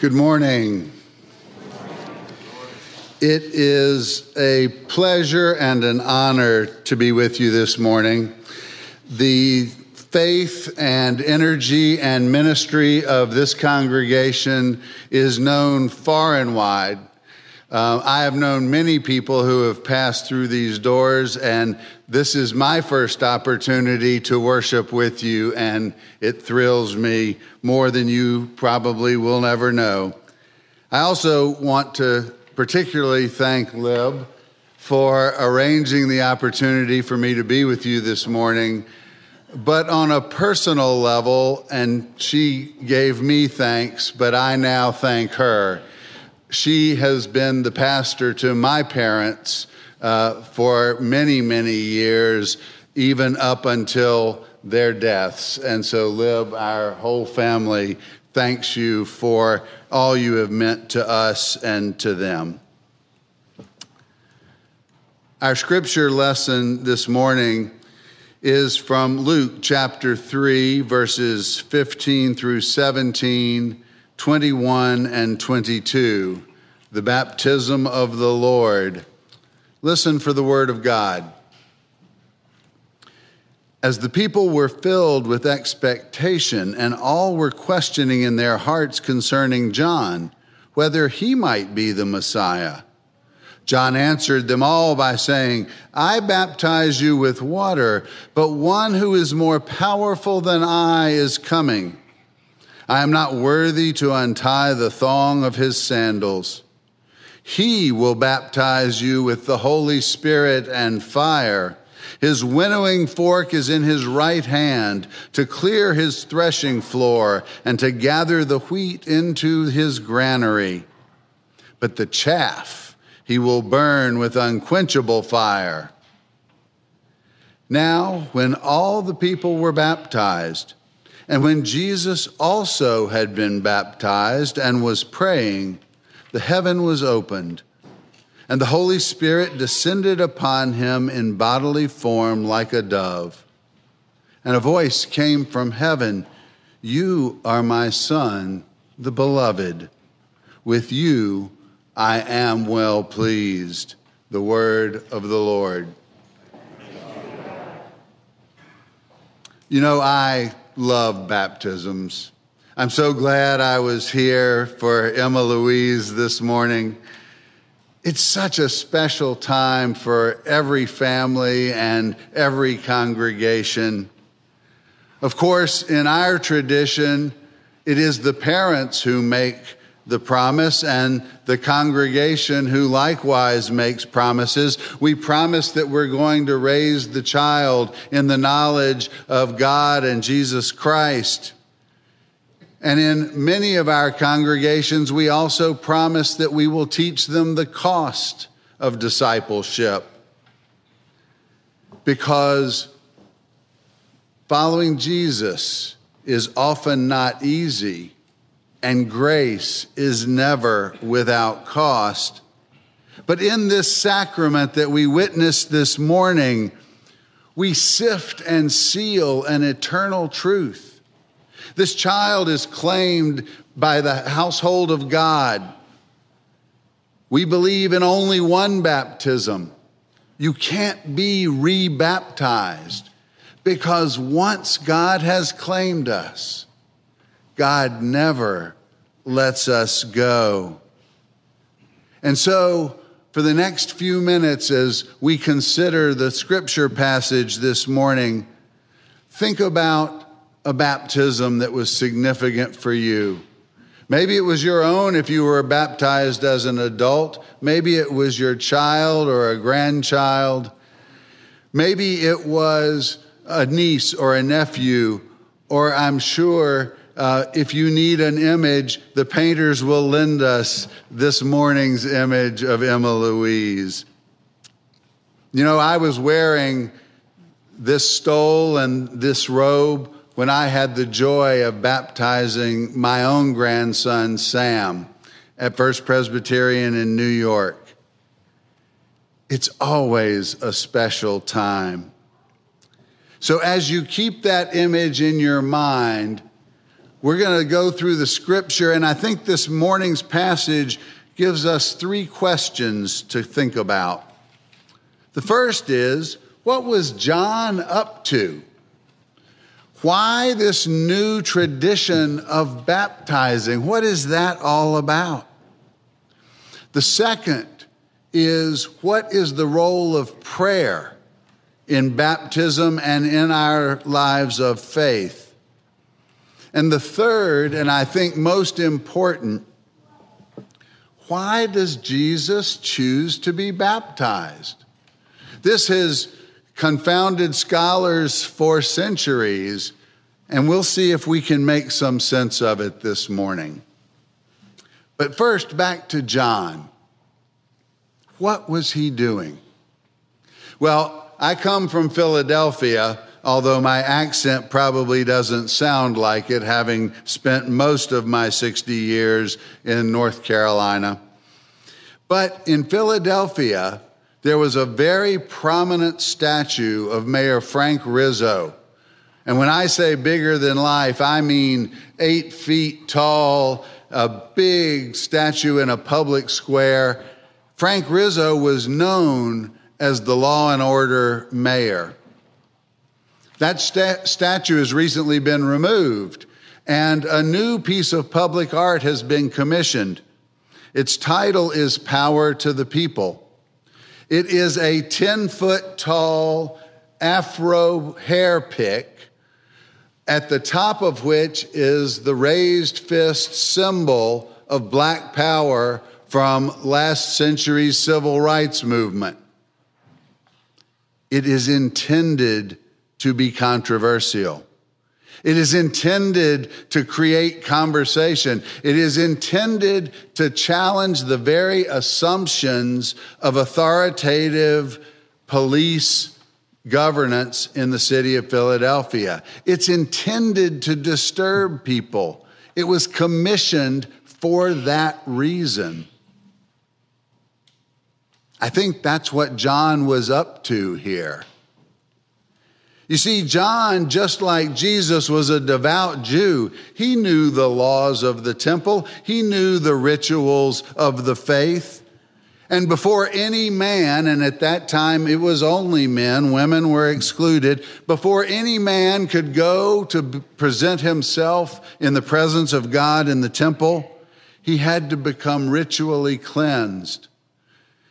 Good morning. It is a pleasure and an honor to be with you this morning. The faith and energy and ministry of this congregation is known far and wide. Uh, I have known many people who have passed through these doors, and this is my first opportunity to worship with you, and it thrills me more than you probably will never know. I also want to particularly thank Lib for arranging the opportunity for me to be with you this morning. But on a personal level, and she gave me thanks, but I now thank her. She has been the pastor to my parents uh, for many, many years, even up until their deaths. And so, Lib, our whole family thanks you for all you have meant to us and to them. Our scripture lesson this morning is from Luke chapter 3, verses 15 through 17, 21, and 22, the baptism of the Lord. Listen for the word of God. As the people were filled with expectation, and all were questioning in their hearts concerning John, whether he might be the Messiah. John answered them all by saying, I baptize you with water, but one who is more powerful than I is coming. I am not worthy to untie the thong of his sandals. He will baptize you with the Holy Spirit and fire. His winnowing fork is in his right hand to clear his threshing floor and to gather the wheat into his granary. But the chaff he will burn with unquenchable fire. Now, when all the people were baptized, and when Jesus also had been baptized and was praying, the heaven was opened, and the Holy Spirit descended upon him in bodily form like a dove. And a voice came from heaven You are my Son, the beloved. With you I am well pleased. The word of the Lord. You know, I love baptisms. I'm so glad I was here for Emma Louise this morning. It's such a special time for every family and every congregation. Of course, in our tradition, it is the parents who make the promise and the congregation who likewise makes promises. We promise that we're going to raise the child in the knowledge of God and Jesus Christ. And in many of our congregations, we also promise that we will teach them the cost of discipleship. Because following Jesus is often not easy, and grace is never without cost. But in this sacrament that we witnessed this morning, we sift and seal an eternal truth this child is claimed by the household of God. We believe in only one baptism. You can't be rebaptized because once God has claimed us, God never lets us go. And so, for the next few minutes, as we consider the scripture passage this morning, think about a baptism that was significant for you. Maybe it was your own if you were baptized as an adult. Maybe it was your child or a grandchild. Maybe it was a niece or a nephew, or I'm sure uh, if you need an image, the painters will lend us this morning's image of Emma Louise. You know, I was wearing this stole and this robe when I had the joy of baptizing my own grandson, Sam, at First Presbyterian in New York. It's always a special time. So, as you keep that image in your mind, we're going to go through the scripture, and I think this morning's passage gives us three questions to think about. The first is what was John up to? Why this new tradition of baptizing? What is that all about? The second is what is the role of prayer in baptism and in our lives of faith? And the third, and I think most important, why does Jesus choose to be baptized? This has confounded scholars for centuries, and we'll see if we can make some sense of it this morning. But first, back to John. What was he doing? Well, I come from Philadelphia, although my accent probably doesn't sound like it, having spent most of my 60 years in North Carolina. But in Philadelphia, there was a very prominent statue of Mayor Frank Rizzo. And when I say bigger than life, I mean eight feet tall, a big statue in a public square. Frank Rizzo was known as the law and order mayor. That sta- statue has recently been removed, and a new piece of public art has been commissioned. Its title is Power to the People. It is a 10 foot tall afro hair pick, at the top of which is the raised fist symbol of black power from last century's civil rights movement. It is intended to be controversial. It is intended to create conversation. It is intended to challenge the very assumptions of authoritative police governance in the city of Philadelphia. It's intended to disturb people. It was commissioned for that reason. I think that's what John was up to here. You see, John, just like Jesus was a devout Jew, he knew the laws of the temple, he knew the rituals of the faith. And before any man, and at that time it was only men, women were excluded, before any man could go to present himself in the presence of God in the temple, he had to become ritually cleansed.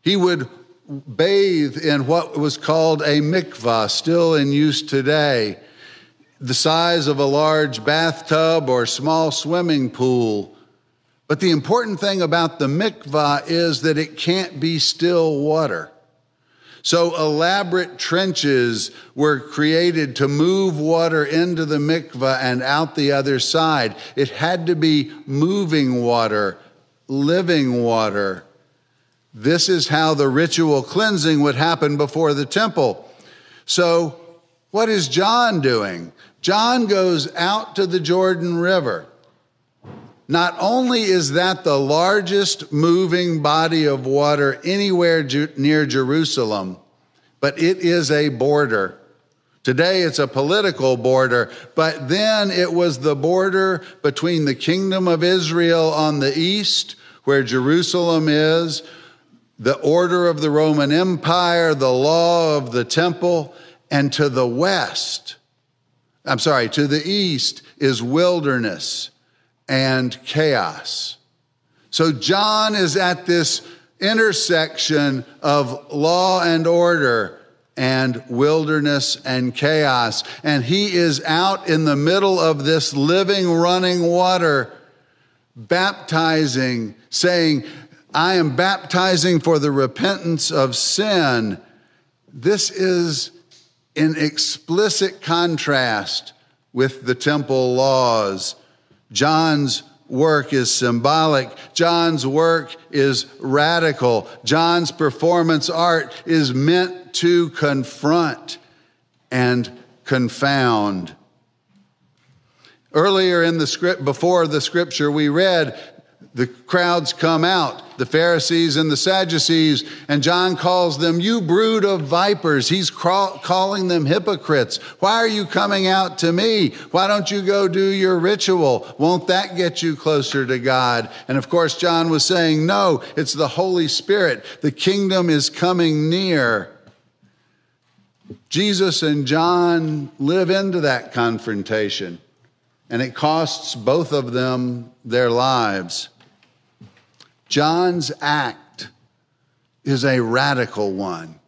He would bathe in what was called a mikvah, still in use today, the size of a large bathtub or small swimming pool. But the important thing about the mikvah is that it can't be still water. So elaborate trenches were created to move water into the mikvah and out the other side. It had to be moving water, living water. This is how the ritual cleansing would happen before the temple. So, what is John doing? John goes out to the Jordan River. Not only is that the largest moving body of water anywhere near Jerusalem, but it is a border. Today it's a political border, but then it was the border between the kingdom of Israel on the east, where Jerusalem is, the order of the Roman Empire, the law of the temple, and to the west, I'm sorry, to the east is wilderness and chaos. So John is at this intersection of law and order and wilderness and chaos. And he is out in the middle of this living, running water, baptizing, saying, I am baptizing for the repentance of sin. This is in explicit contrast with the temple laws. John's work is symbolic. John's work is radical. John's performance art is meant to confront and confound. Earlier in the script, before the scripture we read, the crowds come out the Pharisees and the Sadducees, and John calls them, You brood of vipers. He's calling them hypocrites. Why are you coming out to me? Why don't you go do your ritual? Won't that get you closer to God? And of course, John was saying, No, it's the Holy Spirit. The kingdom is coming near. Jesus and John live into that confrontation, and it costs both of them their lives. John's act is a radical one.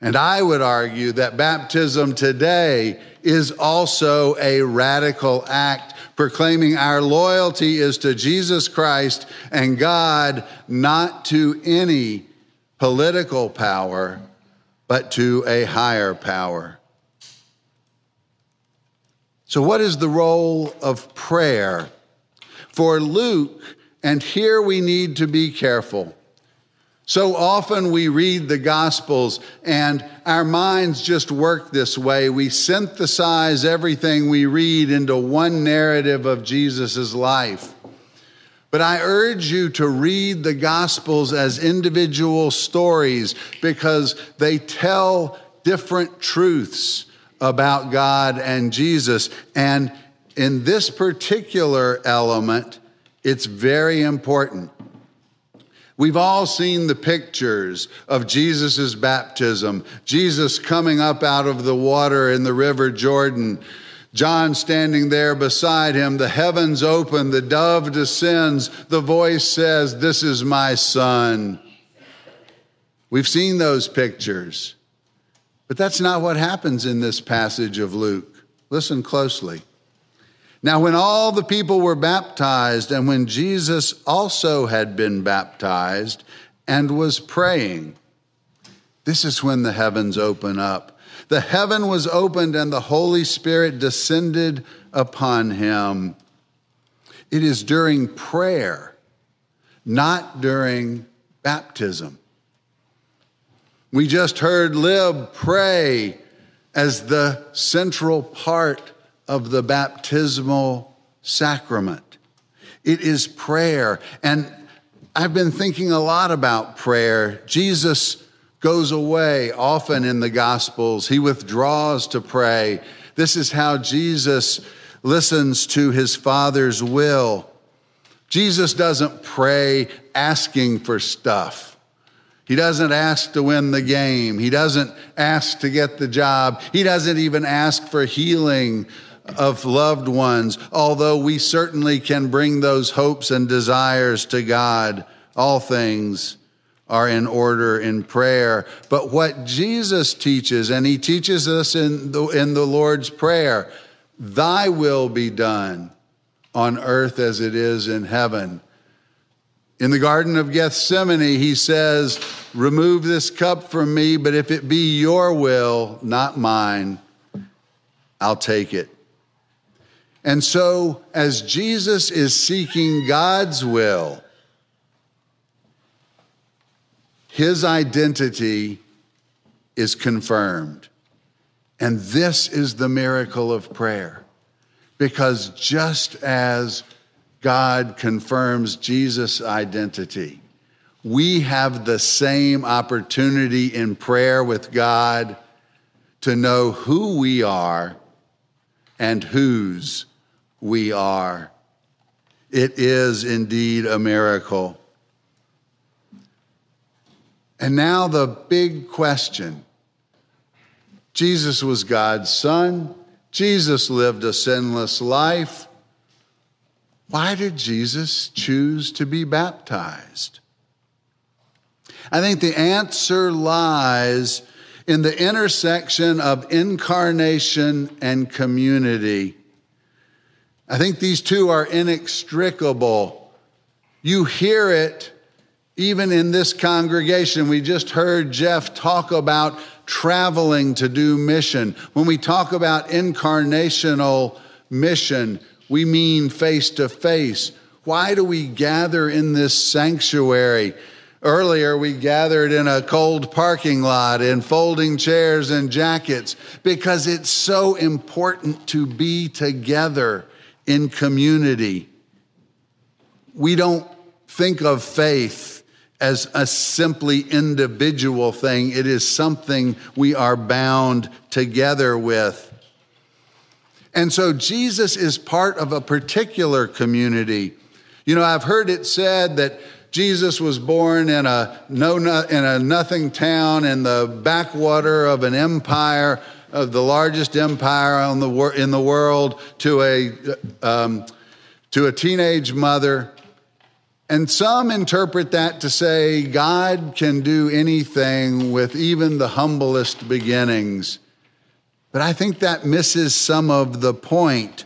And I would argue that baptism today is also a radical act, proclaiming our loyalty is to Jesus Christ and God, not to any political power, but to a higher power. So, what is the role of prayer? For Luke, and here we need to be careful. So often we read the Gospels and our minds just work this way. We synthesize everything we read into one narrative of Jesus' life. But I urge you to read the Gospels as individual stories because they tell different truths about God and Jesus. And in this particular element, it's very important. We've all seen the pictures of Jesus' baptism, Jesus coming up out of the water in the river Jordan, John standing there beside him, the heavens open, the dove descends, the voice says, This is my son. We've seen those pictures. But that's not what happens in this passage of Luke. Listen closely. Now, when all the people were baptized, and when Jesus also had been baptized and was praying, this is when the heavens open up. The heaven was opened, and the Holy Spirit descended upon him. It is during prayer, not during baptism. We just heard Lib pray as the central part of the baptismal sacrament. It is prayer. And I've been thinking a lot about prayer. Jesus goes away often in the Gospels, he withdraws to pray. This is how Jesus listens to his Father's will. Jesus doesn't pray asking for stuff. He doesn't ask to win the game. He doesn't ask to get the job. He doesn't even ask for healing of loved ones, although we certainly can bring those hopes and desires to God. All things are in order in prayer. But what Jesus teaches, and he teaches us in the, in the Lord's Prayer, thy will be done on earth as it is in heaven. In the Garden of Gethsemane, he says, Remove this cup from me, but if it be your will, not mine, I'll take it. And so, as Jesus is seeking God's will, his identity is confirmed. And this is the miracle of prayer. Because just as God confirms Jesus' identity. We have the same opportunity in prayer with God to know who we are and whose we are. It is indeed a miracle. And now the big question Jesus was God's son, Jesus lived a sinless life. Why did Jesus choose to be baptized? I think the answer lies in the intersection of incarnation and community. I think these two are inextricable. You hear it even in this congregation. We just heard Jeff talk about traveling to do mission. When we talk about incarnational mission, we mean face to face. Why do we gather in this sanctuary? Earlier, we gathered in a cold parking lot in folding chairs and jackets because it's so important to be together in community. We don't think of faith as a simply individual thing, it is something we are bound together with. And so Jesus is part of a particular community. You know, I've heard it said that Jesus was born in a no in a nothing town in the backwater of an empire of the largest empire on the in the world to a um, to a teenage mother. And some interpret that to say God can do anything with even the humblest beginnings. But I think that misses some of the point.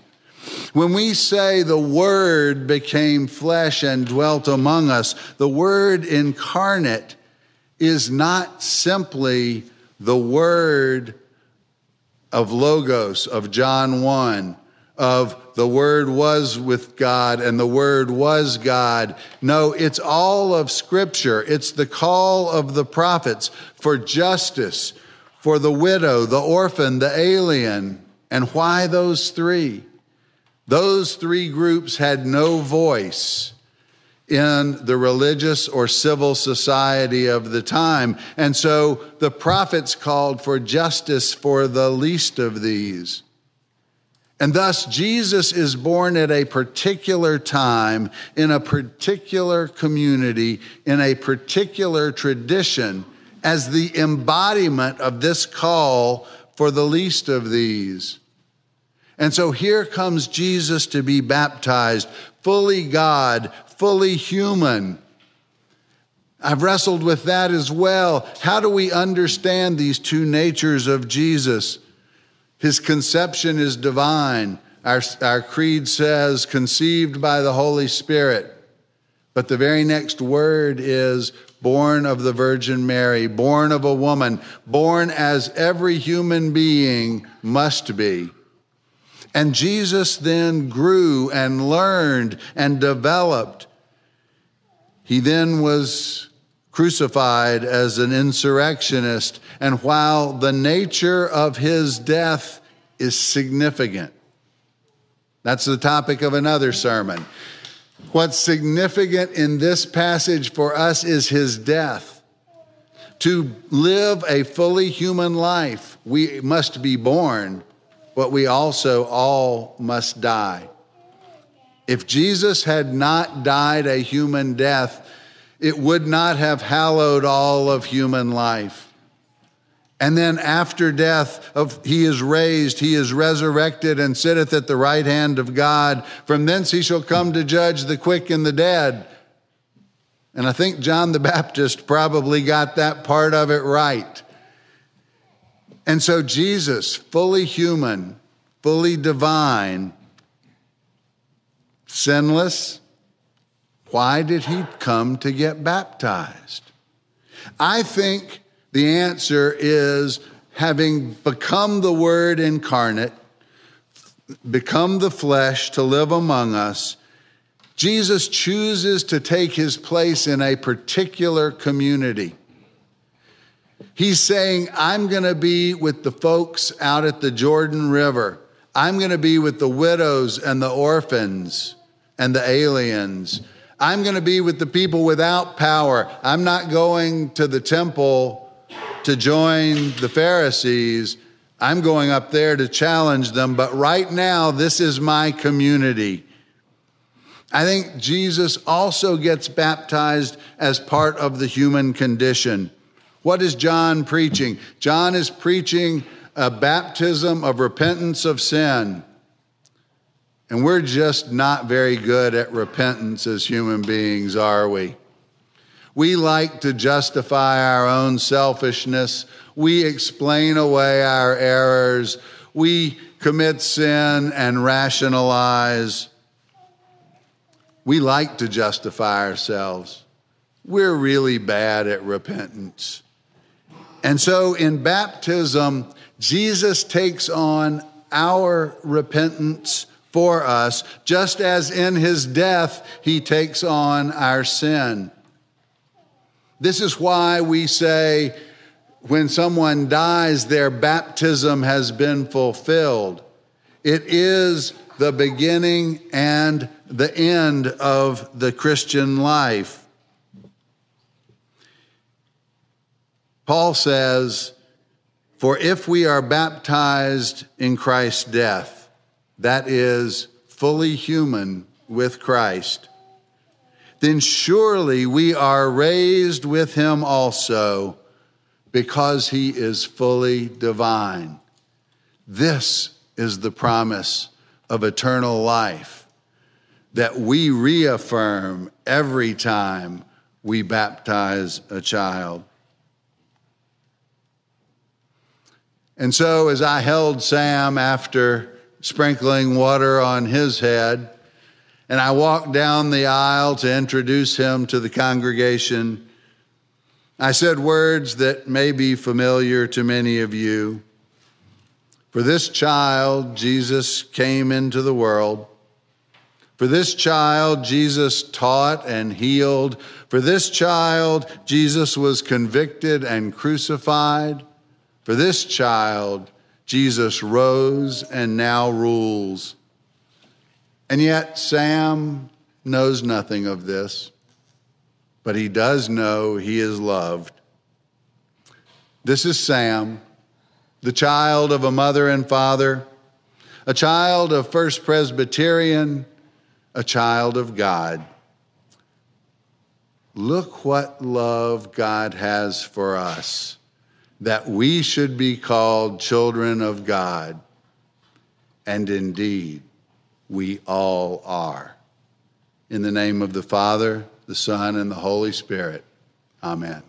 When we say the Word became flesh and dwelt among us, the Word incarnate is not simply the Word of Logos, of John 1, of the Word was with God and the Word was God. No, it's all of Scripture. It's the call of the prophets for justice, for the widow, the orphan, the alien. And why those three? Those three groups had no voice in the religious or civil society of the time. And so the prophets called for justice for the least of these. And thus, Jesus is born at a particular time, in a particular community, in a particular tradition as the embodiment of this call for the least of these. And so here comes Jesus to be baptized, fully God, fully human. I've wrestled with that as well. How do we understand these two natures of Jesus? His conception is divine. Our, our creed says, conceived by the Holy Spirit. But the very next word is born of the Virgin Mary, born of a woman, born as every human being must be. And Jesus then grew and learned and developed. He then was crucified as an insurrectionist. And while the nature of his death is significant, that's the topic of another sermon. What's significant in this passage for us is his death. To live a fully human life, we must be born, but we also all must die. If Jesus had not died a human death, it would not have hallowed all of human life. And then after death, of, he is raised, he is resurrected, and sitteth at the right hand of God. From thence he shall come to judge the quick and the dead. And I think John the Baptist probably got that part of it right. And so Jesus, fully human, fully divine, sinless, why did he come to get baptized? I think the answer is having become the Word incarnate, become the flesh to live among us, Jesus chooses to take his place in a particular community. He's saying, I'm going to be with the folks out at the Jordan River. I'm going to be with the widows and the orphans and the aliens. I'm going to be with the people without power. I'm not going to the temple to join the Pharisees. I'm going up there to challenge them, but right now, this is my community. I think Jesus also gets baptized as part of the human condition. What is John preaching? John is preaching a baptism of repentance of sin. And we're just not very good at repentance as human beings, are we? We like to justify our own selfishness. We explain away our errors. We commit sin and rationalize. We like to justify ourselves. We're really bad at repentance. And so in baptism, Jesus takes on our repentance for us, just as in his death, he takes on our sin. This is why we say when someone dies, their baptism has been fulfilled. It is the beginning and the end of the Christian life. Paul says, For if we are baptized in Christ's death, that is, fully human with Christ, then surely we are raised with him also because he is fully divine. This is the promise of eternal life that we reaffirm every time we baptize a child. And so, as I held Sam after sprinkling water on his head, and I walked down the aisle to introduce him to the congregation, I said words that may be familiar to many of you. For this child, Jesus came into the world. For this child, Jesus taught and healed. For this child, Jesus was convicted and crucified. For this child, Jesus rose and now rules. And yet, Sam knows nothing of this, but he does know he is loved. This is Sam, the child of a mother and father, a child of First Presbyterian, a child of God. Look what love God has for us, that we should be called children of God. And indeed, we all are. In the name of the Father, the Son, and the Holy Spirit. Amen.